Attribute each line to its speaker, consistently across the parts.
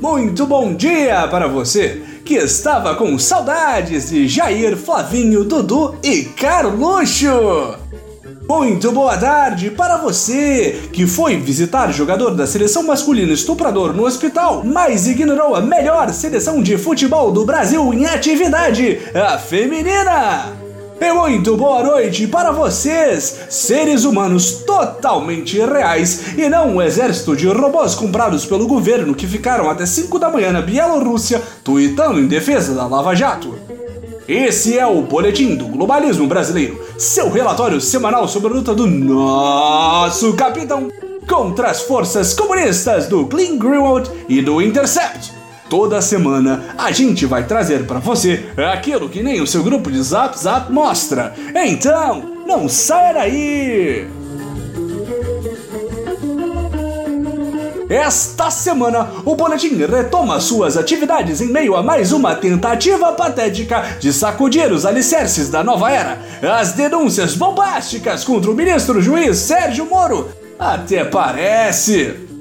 Speaker 1: Muito bom dia para você que estava com saudades de Jair, Flavinho, Dudu e Carluxo. Muito boa tarde para você que foi visitar jogador da seleção masculina estuprador no hospital, mas ignorou a melhor seleção de futebol do Brasil em atividade, a feminina. E muito boa noite para vocês, seres humanos totalmente reais e não um exército de robôs comprados pelo governo que ficaram até 5 da manhã na Bielorrússia tweetando em defesa da Lava Jato. Esse é o Boletim do Globalismo Brasileiro, seu relatório semanal sobre a luta do nosso capitão contra as forças comunistas do Glenn Greenwald e do Intercept. Toda semana a gente vai trazer para você aquilo que nem o seu grupo de Zap Zap mostra. Então, não saia daí! Esta semana, o boletim retoma suas atividades em meio a mais uma tentativa patética de sacudir os alicerces da nova era. As denúncias bombásticas contra o ministro juiz Sérgio Moro. Até parece.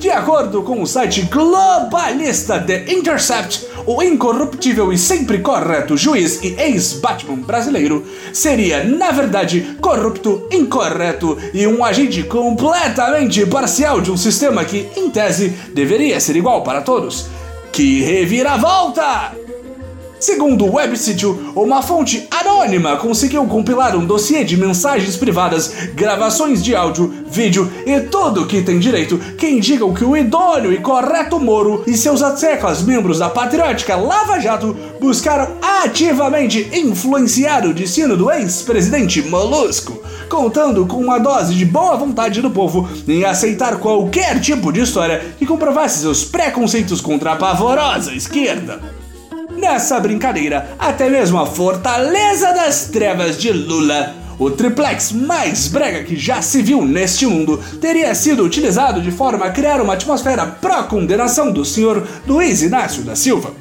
Speaker 1: De acordo com o site globalista The Intercept, o incorruptível e sempre correto juiz e ex-Batman brasileiro seria, na verdade, corrupto, incorreto e um agente completamente parcial de um sistema que, em tese, deveria ser igual para todos. Que reviravolta! Segundo o websítio, uma fonte anônima conseguiu compilar um dossiê de mensagens privadas, gravações de áudio, vídeo e tudo que tem direito que indicam que o idôneo e correto Moro e seus atseclas membros da patriótica Lava Jato buscaram ativamente influenciar o destino do ex-presidente Molusco, contando com uma dose de boa vontade do povo em aceitar qualquer tipo de história que comprovasse seus preconceitos contra a pavorosa esquerda. Nessa brincadeira, até mesmo a Fortaleza das Trevas de Lula, o triplex mais brega que já se viu neste mundo, teria sido utilizado de forma a criar uma atmosfera pró-condenação do senhor Luiz Inácio da Silva.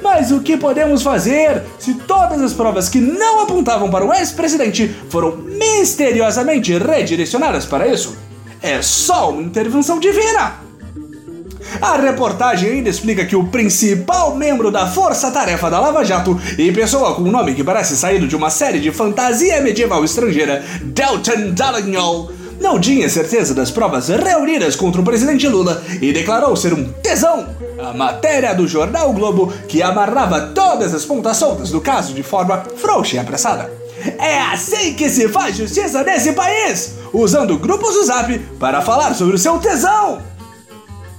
Speaker 1: Mas o que podemos fazer se todas as provas que não apontavam para o ex-presidente foram misteriosamente redirecionadas para isso? É só uma intervenção divina! A reportagem ainda explica que o principal membro da força-tarefa da Lava Jato e pessoa com um nome que parece saído de uma série de fantasia medieval estrangeira, Delton Dallagnol, não tinha certeza das provas reunidas contra o presidente Lula e declarou ser um tesão a matéria do jornal Globo que amarrava todas as pontas soltas do caso de forma frouxa e apressada. É assim que se faz justiça nesse país! Usando grupos do Zap para falar sobre o seu tesão!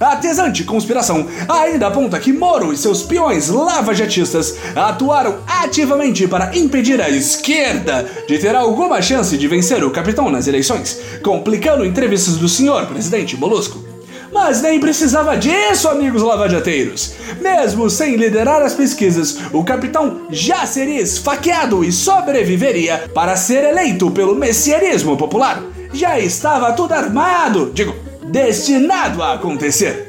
Speaker 1: A tesante conspiração ainda aponta que Moro e seus peões lavajatistas atuaram ativamente para impedir a esquerda de ter alguma chance de vencer o capitão nas eleições, complicando entrevistas do senhor presidente Molusco. Mas nem precisava disso, amigos lavajateiros. Mesmo sem liderar as pesquisas, o capitão já seria esfaqueado e sobreviveria para ser eleito pelo messianismo popular. Já estava tudo armado, digo, destinado a acontecer.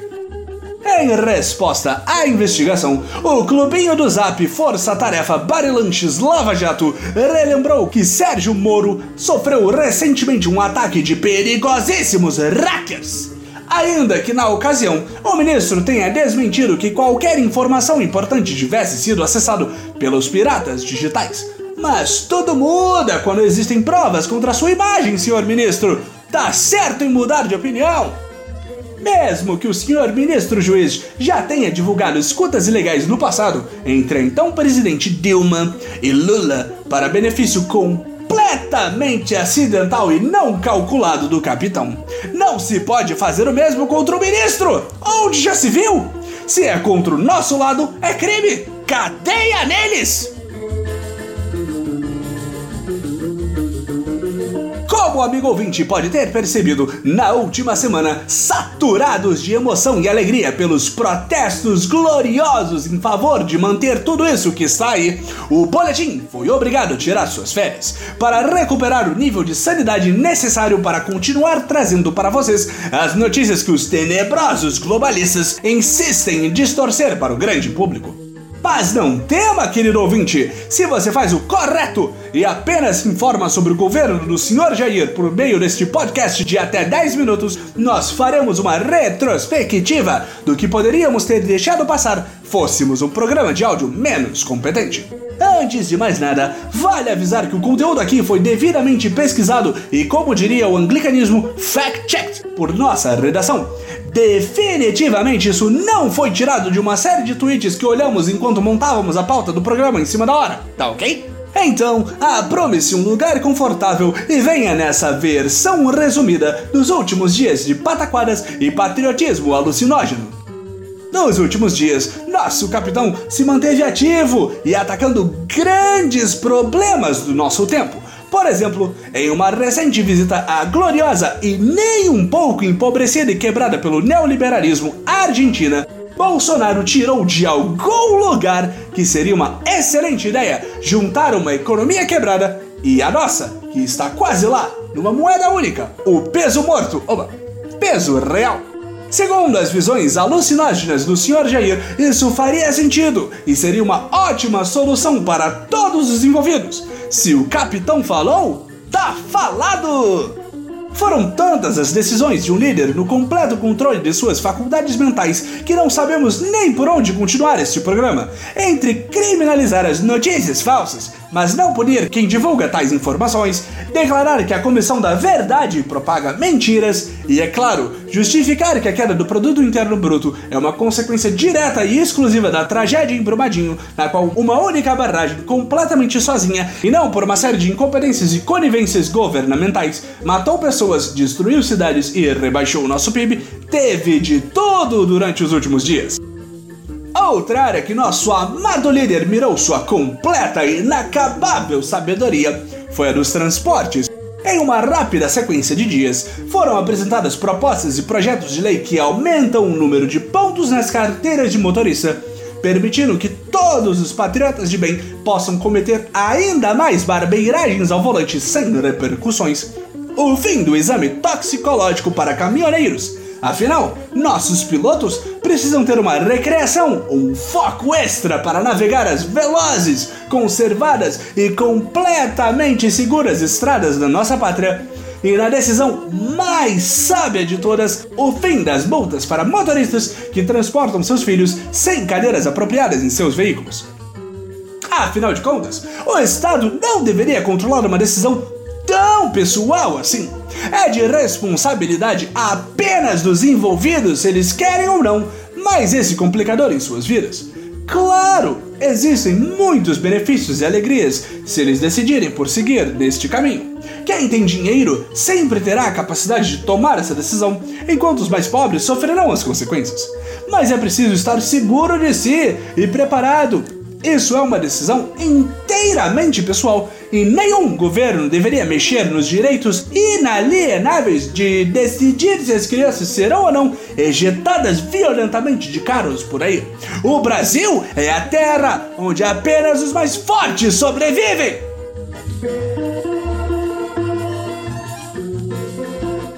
Speaker 1: Em resposta à investigação, o Clubinho do Zap Força Tarefa Barilanches Lava Jato relembrou que Sérgio Moro sofreu recentemente um ataque de perigosíssimos hackers. Ainda que na ocasião o ministro tenha desmentido que qualquer informação importante tivesse sido acessado pelos piratas digitais. Mas tudo muda quando existem provas contra sua imagem, senhor ministro. Tá certo em mudar de opinião? Mesmo que o senhor ministro juiz já tenha divulgado escutas ilegais no passado entre então presidente Dilma e Lula para benefício completamente acidental e não calculado do capitão, não se pode fazer o mesmo contra o ministro! Onde já se viu? Se é contra o nosso lado, é crime! Cadeia neles! O amigo ouvinte pode ter percebido, na última semana, saturados de emoção e alegria pelos protestos gloriosos em favor de manter tudo isso que está aí, o boletim foi obrigado a tirar suas férias para recuperar o nível de sanidade necessário para continuar trazendo para vocês as notícias que os tenebrosos globalistas insistem em distorcer para o grande público. Mas não tema, querido ouvinte, se você faz o correto e apenas informa sobre o governo do Sr. Jair por meio deste podcast de até 10 minutos, nós faremos uma retrospectiva do que poderíamos ter deixado passar fôssemos um programa de áudio menos competente. Antes de mais nada, vale avisar que o conteúdo aqui foi devidamente pesquisado e, como diria o anglicanismo, fact-checked por nossa redação. Definitivamente isso não foi tirado de uma série de tweets que olhamos enquanto montávamos a pauta do programa em cima da hora, tá ok? Então, aprome-se um lugar confortável e venha nessa versão resumida dos últimos dias de pataquadas e patriotismo alucinógeno. Nos últimos dias, nosso capitão se manteve ativo e atacando grandes problemas do nosso tempo. Por exemplo, em uma recente visita à gloriosa e nem um pouco empobrecida e quebrada pelo neoliberalismo Argentina, Bolsonaro tirou de algum lugar que seria uma excelente ideia juntar uma economia quebrada e a nossa, que está quase lá, numa moeda única, o peso morto, oba, peso real. Segundo as visões alucinógenas do Sr. Jair, isso faria sentido e seria uma ótima solução para todos os envolvidos. Se o capitão falou, tá falado! Foram tantas as decisões de um líder no completo controle de suas faculdades mentais que não sabemos nem por onde continuar este programa. Entre criminalizar as notícias falsas, mas não punir quem divulga tais informações, declarar que a Comissão da Verdade propaga mentiras e, é claro, justificar que a queda do produto interno bruto é uma consequência direta e exclusiva da tragédia em Brumadinho, na qual uma única barragem completamente sozinha e não por uma série de incompetências e conivências governamentais matou pessoas, destruiu cidades e rebaixou o nosso PIB, teve de tudo durante os últimos dias. Outra área que nosso amado líder mirou sua completa e inacabável sabedoria foi a dos transportes. Em uma rápida sequência de dias, foram apresentadas propostas e projetos de lei que aumentam o número de pontos nas carteiras de motorista, permitindo que todos os patriotas de bem possam cometer ainda mais barbeiragens ao volante sem repercussões. O fim do exame toxicológico para caminhoneiros Afinal, nossos pilotos precisam ter uma recreação, um foco extra para navegar as velozes, conservadas e completamente seguras estradas da nossa pátria. E na decisão mais sábia de todas, o fim das multas para motoristas que transportam seus filhos sem cadeiras apropriadas em seus veículos. Afinal de contas, o Estado não deveria controlar uma decisão tão pessoal assim. É de responsabilidade apenas dos envolvidos se eles querem ou não mais esse complicador em suas vidas. Claro, existem muitos benefícios e alegrias se eles decidirem por seguir neste caminho. Quem tem dinheiro sempre terá a capacidade de tomar essa decisão, enquanto os mais pobres sofrerão as consequências. Mas é preciso estar seguro de si e preparado isso é uma decisão inteiramente pessoal e nenhum governo deveria mexer nos direitos inalienáveis de decidir se as crianças serão ou não ejetadas violentamente de carros por aí. O Brasil é a terra onde apenas os mais fortes sobrevivem.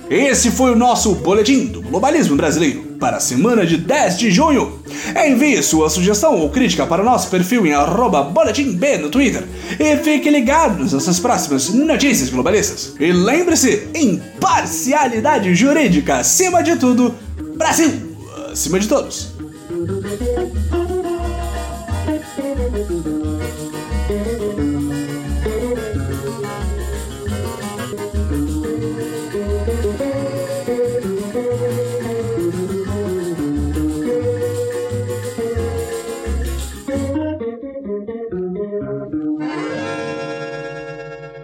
Speaker 1: Esse foi o nosso boletim do globalismo brasileiro para a semana de 10 de junho. Envie sua sugestão ou crítica para o nosso perfil em boletimb no Twitter e fique ligado nas nossas próximas notícias globalistas. E lembre-se, imparcialidade jurídica acima de tudo, Brasil acima de todos.